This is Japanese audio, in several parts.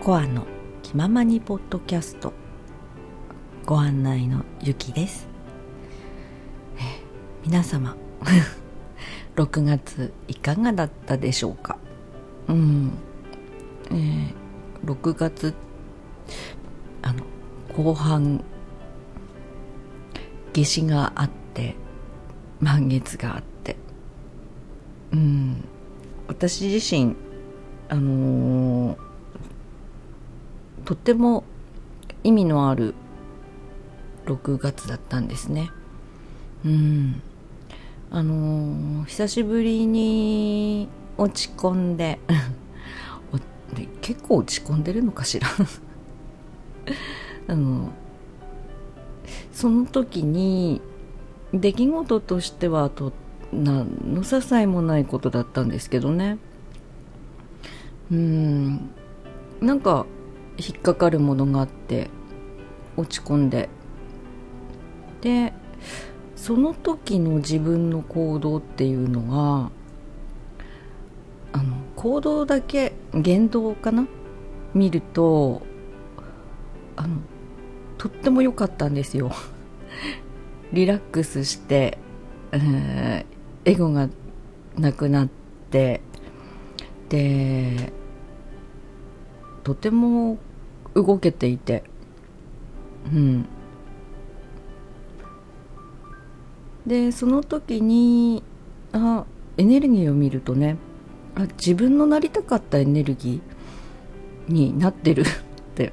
コアの気ままにポッドキャスト。ご案内のゆきです、え皆様 6月いかがだったでしょうか？うん。えー6月あの後半夏至があって満月があって。うん。私自身あのーとっても意味のある6月だったんですね。うん。あのー久しぶりに落ち込んで 結構落ち込んでるのかしら？あのその時に出来事としてはと何の些細もないことだったんですけどね。うん。なんか引っかかるものがあって落ち込んで。でその時の自分の行動っていうのがあの行動だけ言動かな？見るとあのとっても良かったんですよ。リラックスして、えーエゴがなくなってでとても動けていて。うん。でその時にあエネルギーを見るとねあ自分のなりたかったエネルギーになってる って。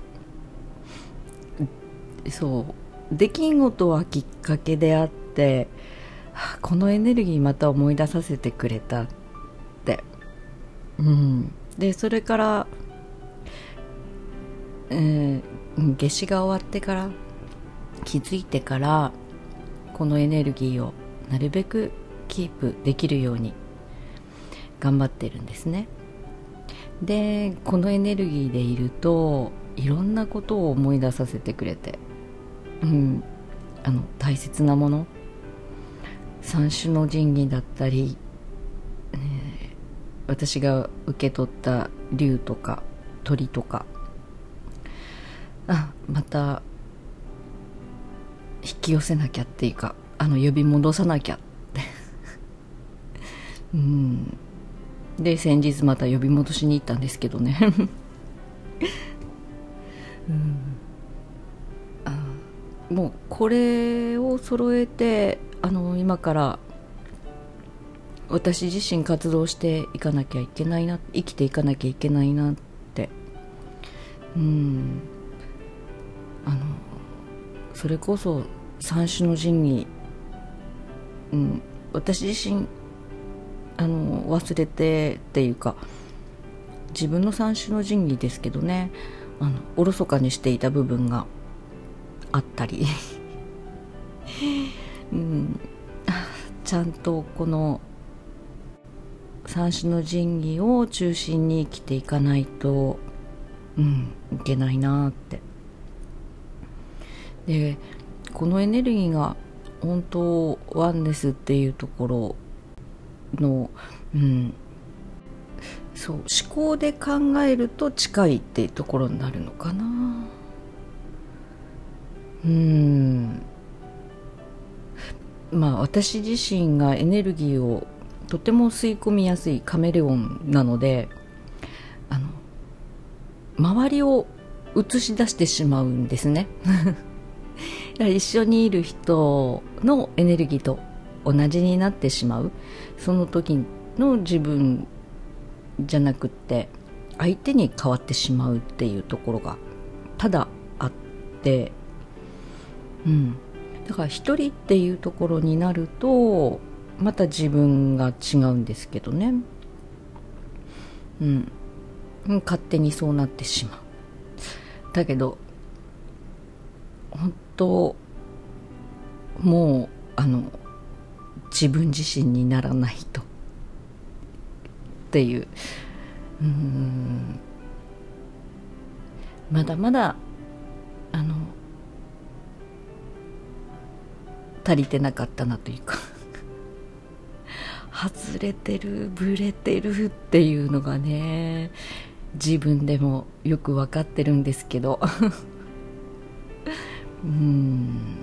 そう。出来事はきっかけであってこのエネルギーまた思い出させてくれたって。うん。でそれからえー夏至が終わってから気づいてからこのエネルギーをなるべくキープできるように頑張ってるんですね。でこのエネルギーでいるといろんなことを思い出させてくれて、うん、あの大切なもの三種の神器だったり、えー私が受け取った竜とか鳥とかあまた引き寄せなきゃっていうかあの呼び戻さなきゃって。うん。で先日また呼び戻しに行ったんですけどね。うん。あもうこれを揃えてあの今から私自身活動していかなきゃいけないな生きていかなきゃいけないなって。うん。あのそれこそ三種の神器、うん、私自身あの忘れてっていうか自分の三種の神器ですけどねあのおろそかにしていた部分があったり、うん、ちゃんとこの三種の神器を中心に生きていかないと、うん、いけないなって。でこのエネルギーが本当ワンネスっていうところの、うん、そう思考で考えると近いっていうところになるのかな。うん。まあ私自身がエネルギーをとても吸い込みやすいカメレオンなのであの周りを映し出してしまうんですね。一緒にいる人のエネルギーと同じになってしまう。その時の自分じゃなくって相手に変わってしまうっていうところがただあって。うん。だから一人っていうところになるとまた自分が違うんですけどね。うん。勝手にそうなってしまう。だけど本当もうあの自分自身にならないと。っていう。うまだまだあの足りてなかったなというか。外れてるブレてるっていうのがね自分でもよく分かってるんですけど。うん。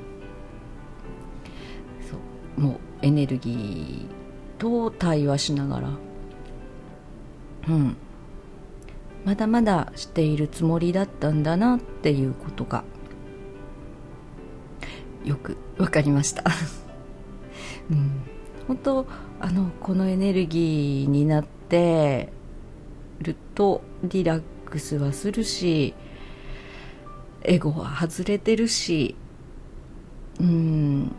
そう。もうエネルギーと対話しながら。うん。まだまだしているつもりだったんだなっていうことがよく分かりました。うん。本当あのこのエネルギーになってるとリラックスはするしエゴは外れてるしうん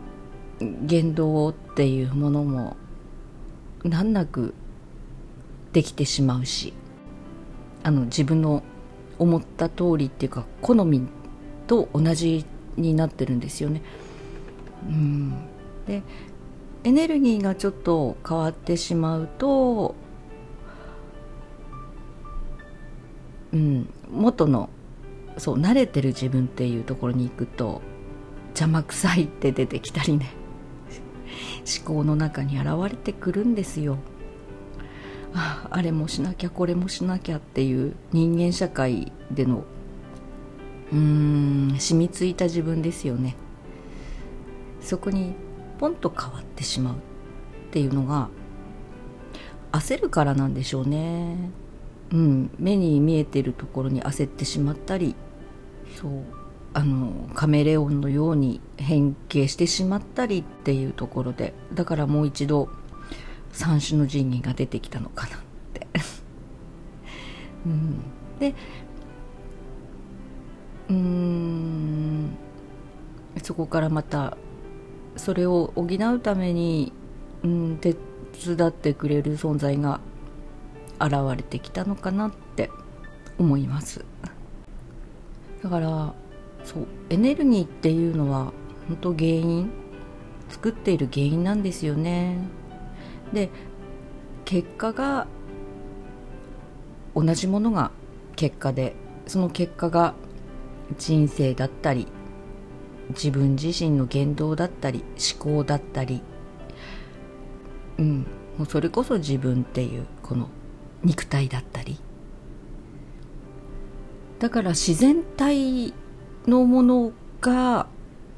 言動っていうものも難なくできてしまうしあの自分の思った通りっていうか好みと同じになってるんですよね。うんでエネルギーがちょっと変わってしまうと、うん、元のそう慣れてる自分っていうところに行くと邪魔くさいって出てきたりね。思考の中に現れてくるんですよ。ああれもしなきゃこれもしなきゃっていう人間社会でのうーん染みついた自分ですよね。そこにポンと変わってしまうっていうのが焦るからなんでしょうね。うん目に見えてるところに焦ってしまったりそう。あのカメレオンのように変形してしまったりっていうところでだからもう一度三種の神器が出てきたのかなって。うん、でうん。そこからまたそれを補うために、うん、手伝ってくれる存在が現れてきたのかなって思います。だからそうエネルギーっていうのは本当原因作っている原因なんですよね。で結果が同じものが結果でその結果が人生だったり自分自身の言動だったり思考だったりうんもうそれこそ自分っていうこの肉体だったりだから自然体のものが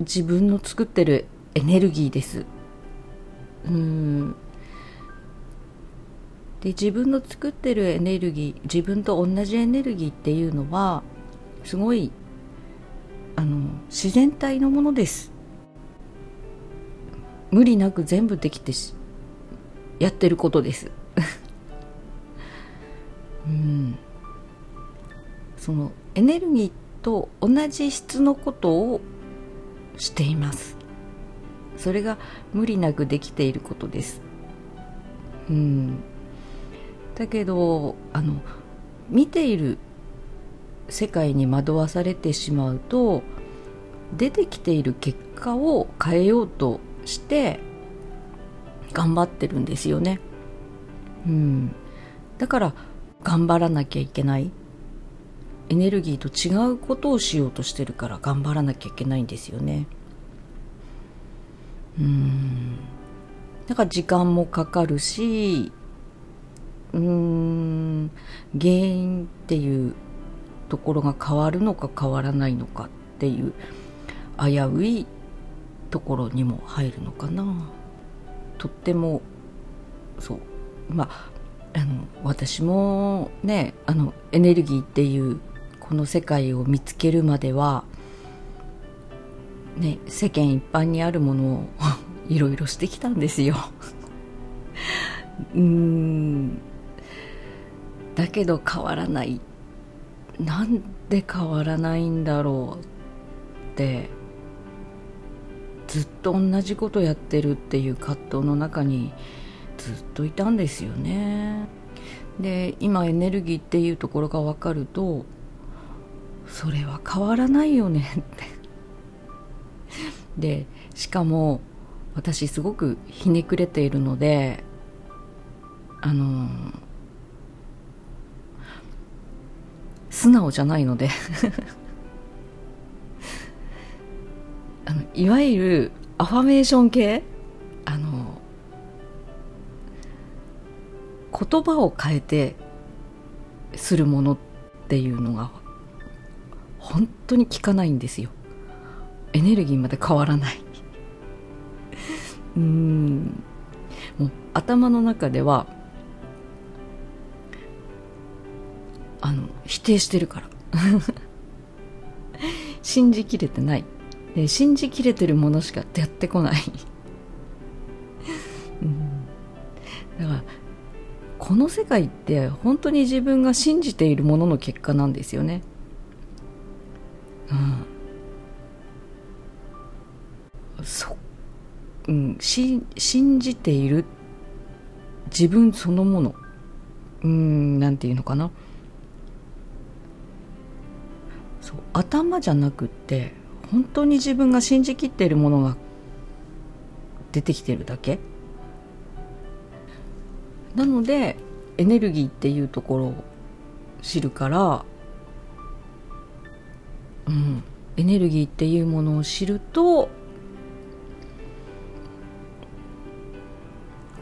自分の作ってるエネルギーです。うん。で自分の作ってるエネルギー自分と同じエネルギーっていうのはすごいあの自然体のものです。無理なく全部できてやってることです。うん。そのエネルギーと同じ質のことをしています。それが無理なくできていることです。うん。だけどあの見ている世界に惑わされてしまうと出てきている結果を変えようとして頑張ってるんですよね。うん。だから頑張らなきゃいけない。エネルギーと違うことをしようとしてるから頑張らなきゃいけないんですよね。うん。だから時間もかかるしうん原因っていうところが変わるのか変わらないのかっていう危ういところにも入るのかな。とってもそう。まああの私もねあのエネルギーっていうこの世界を見つけるまではね世間一般にあるものを いろいろしてきたんですよ。うん。だけど変わらない。なんで変わらないんだろうってずっと同じことやってるっていう葛藤の中にずっといたんですよね。で今エネルギーっていうところが分かるとそれは変わらないよね。っ てでしかも私すごくひねくれているのであの素直じゃないので。あのいわゆるアファメーション系あの言葉を変えてするものっていうのが本当に効かないんですよ。エネルギーまで変わらない。うん。もう頭の中ではあの否定してるから。信じきれてない。で信じきれてるものしかやってこない、うん、だからこの世界って本当に自分が信じているものの結果なんですよね。うん。そうん、し信じている自分そのもの。うんなんていうのかな。そう頭じゃなくって本当に自分が信じきっているものが出てきてるだけ。なのでエネルギーっていうところを知るからうん。エネルギーっていうものを知ると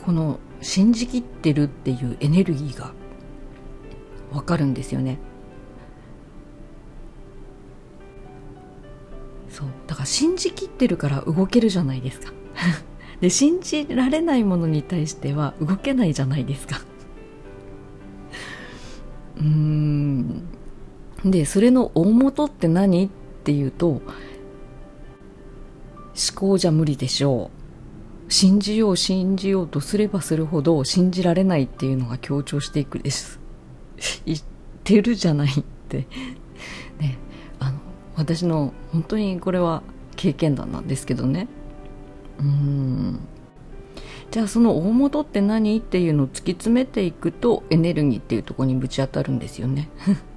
この信じきってるっていうエネルギーがわかるんですよね。そう。だから信じきってるから動けるじゃないですか。で信じられないものに対しては動けないじゃないですか。うん。でそれの大元って何？っていうと思考じゃ無理でしょう。信じよう信じようとすればするほど信じられないっていうのが強調していくです。言ってるじゃないって。ねあの私の本当にこれは経験談なんですけどね。うん。じゃあその大元って何？っていうのを突き詰めていくとエネルギーっていうとこにぶち当たるんですよね。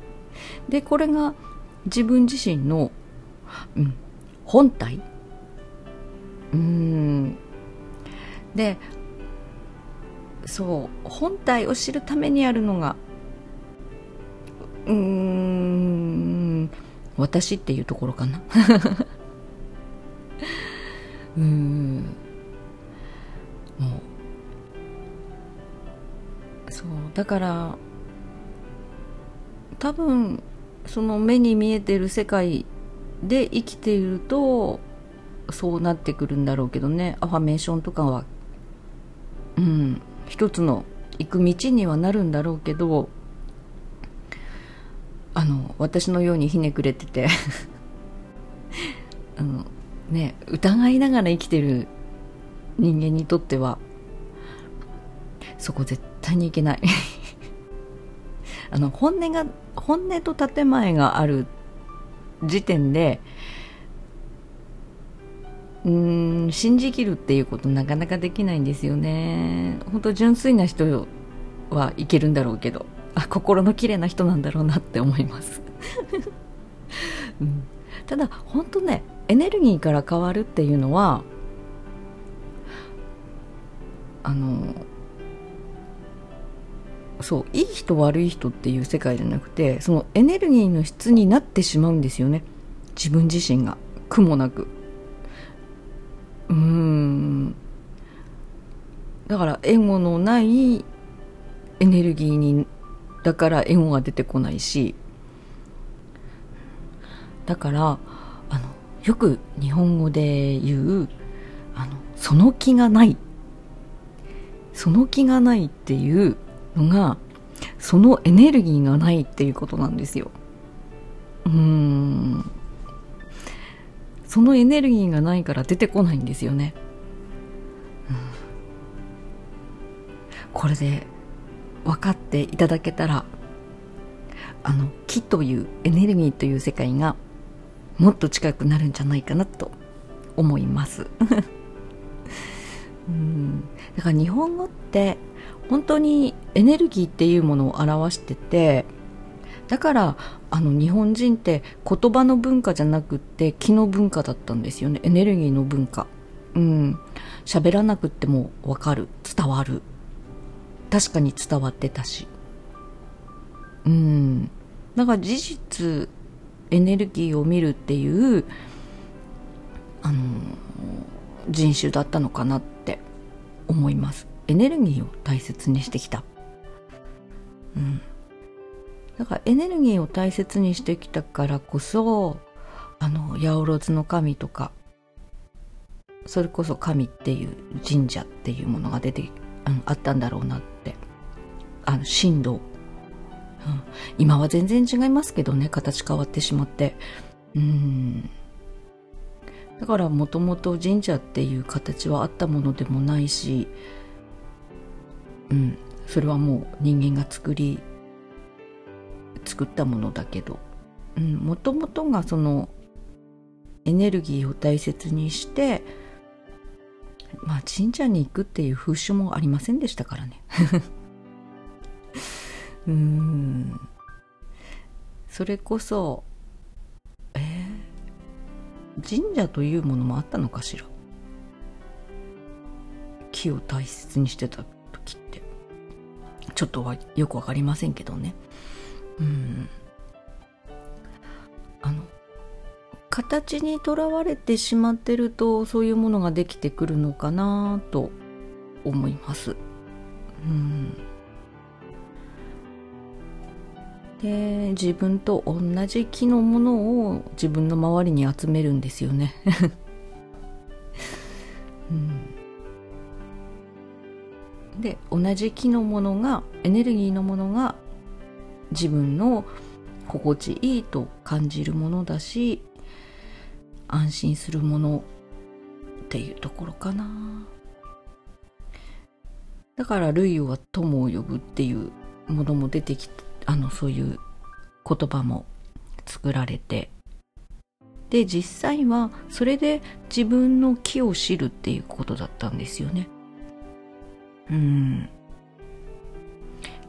でこれが自分自身の、うん、本体？うん。でそう本体を知るためにやるのがうん私っていうところかな。うん。もう。そうだから多分その目に見えてる世界で生きているとそうなってくるんだろうけどね。アファメーションとかはうん、一つの行く道にはなるんだろうけどあの私のようにひねくれてて あのね疑いながら生きてる人間にとってはそこ絶対にいけない。あの本音が本音と建前がある時点でうん信じきるっていうことなかなかできないんですよね。本当純粋な人はいけるんだろうけどあ心の綺麗な人なんだろうなって思います、うん、ただ本当ねエネルギーから変わるっていうのはあのそういい人悪い人っていう世界じゃなくてそのエネルギーの質になってしまうんですよね。自分自身が。苦もなく。うん。だからエゴのないエネルギーにだからエゴが出てこないし。だからあのよく日本語で言うあのその気がない。その気がないっていうのがそのエネルギーがないっていうことなんですよ。うん。そのエネルギーがないから出てこないんですよね、うん、これで分かっていただけたらあの気というエネルギーという世界がもっと近くなるんじゃないかなと思います。うん。だから日本語って本当にエネルギーっていうものを表しててだからあの日本人って言葉の文化じゃなくって気の文化だったんですよね。エネルギーの文化。うん。喋らなくても分かる。伝わる。確かに伝わってたし。うん。だから事実エネルギーを見るっていうあの人種だったのかなって思います。エネルギーを大切にしてきた。うん。だからエネルギーを大切にしてきたからこそあの八百万の神とかそれこそ神っていう神社っていうものが出て、うん、あったんだろうなって。あの神道、うん、今は全然違いますけどね形変わってしまって。うん。だからもともと神社っていう形はあったものでもないしうん。それはもう人間が作り作ったものだけど。もともとがそのエネルギーを大切にしてまあ神社に行くっていう風習もありませんでしたからね。うん。それこそえー、神社というものもあったのかしら？木を大切にしてた。ちょっとはよくわかりませんけどねうんあの形にとらわれてしまってるとそういうものができてくるのかなと思います。うんで自分と同じ木のものを自分の周りに集めるんですよね。うん、で同じ木のものがエネルギーのものが自分の心地いいと感じるものだし安心するものっていうところかな。だから類は友を呼ぶっていうものも出てきあのそういう言葉も作られて。で実際はそれで自分の木を知るっていうことだったんですよね。うん。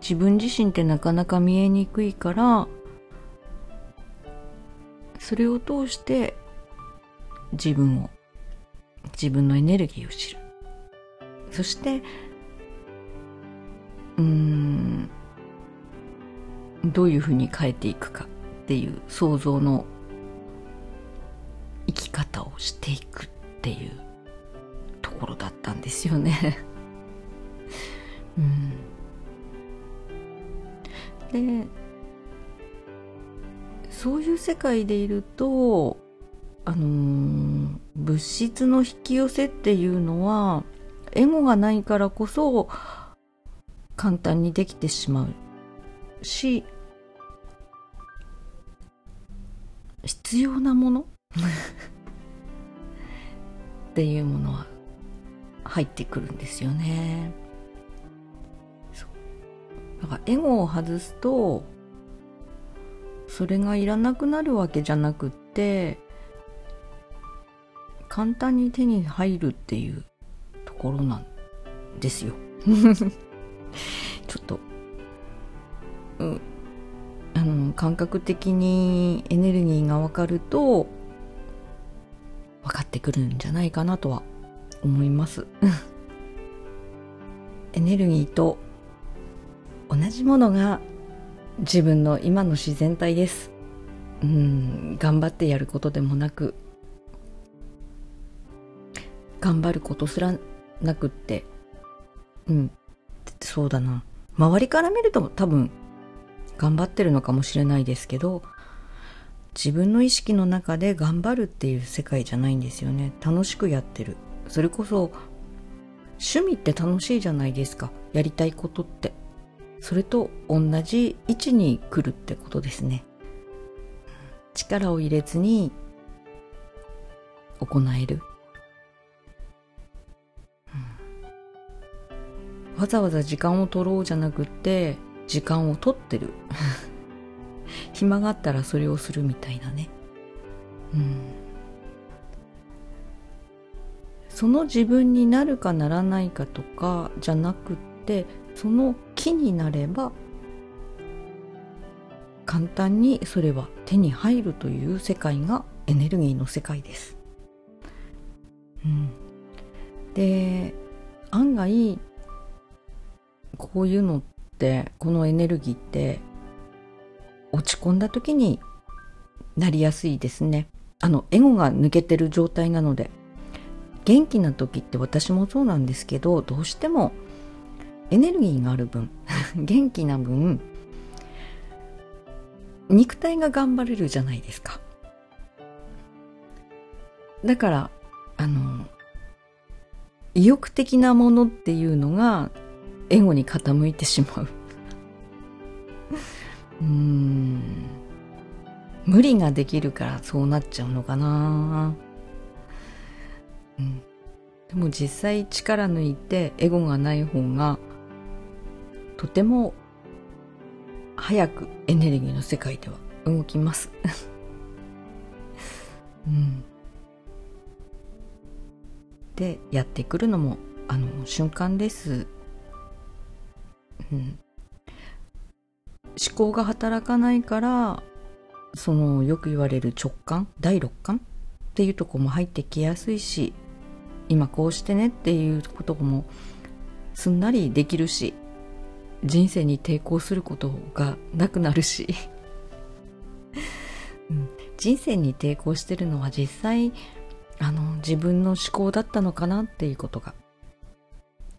自分自身ってなかなか見えにくいからそれを通して自分を自分のエネルギーを知る。そしてうんどういうふうに変えていくかっていう想像の生き方をしていくっていうところだったんですよね。うん。でそういう世界でいるとあのー、物質の引き寄せっていうのはエゴがないからこそ簡単にできてしまう。し必要なもの？っていうものは入ってくるんですよね。だからエゴを外すとそれがいらなくなるわけじゃなくって簡単に手に入るっていうところなんですよ。ちょっとうん。あの感覚的にエネルギーが分かると分かってくるんじゃないかなとは思います。エネルギーと同じものが自分の今の自然体です。うん頑張ってやることでもなく頑張ることすらなくってうんそうだな。周りから見ると多分頑張ってるのかもしれないですけど自分の意識の中で頑張るっていう世界じゃないんですよね。楽しくやってる。それこそ趣味って楽しいじゃないですか。やりたいことって。それと同じ位置に来るってことですね。力を入れずに行える、うん、わざわざ時間を取ろうじゃなくって時間を取ってる。暇があったらそれをするみたいなね。うん。その自分になるかならないかとかじゃなくってその木になれば簡単にそれは手に入るという世界がエネルギーの世界です。うん、で案外こういうのってこのエネルギーって落ち込んだ時になりやすいですね。あのエゴが抜けてる状態なので元気な時って私もそうなんですけどどうしてもエネルギーがある分 元気な分肉体が頑張れるじゃないですか。だからあの意欲的なものっていうのがエゴに傾いてしまう。うん。無理ができるからそうなっちゃうのかな。うん。でも実際力抜いてエゴがない方がとても早くエネルギーの世界では動きます。うん。でやってくるのもあの瞬間です。うん。思考が働かないからそのよく言われる直感第六感っていうとこも入ってきやすいし今こうしてねっていうこともすんなりできるし人生に抵抗することがなくなるし、うん、人生に抵抗してるのは実際あの自分の思考だったのかなっていうことが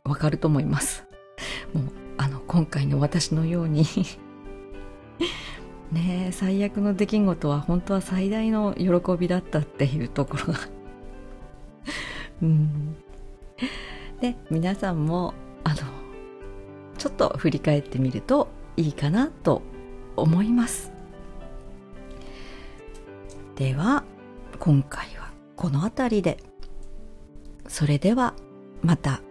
わかると思います。もうあの今回の私のように。ねえ最悪の出来事は本当は最大の喜びだったっていうところが。うん。で皆さんもあのちょっと振り返ってみるといいかなと思います。では今回はこの辺りで。それではまた。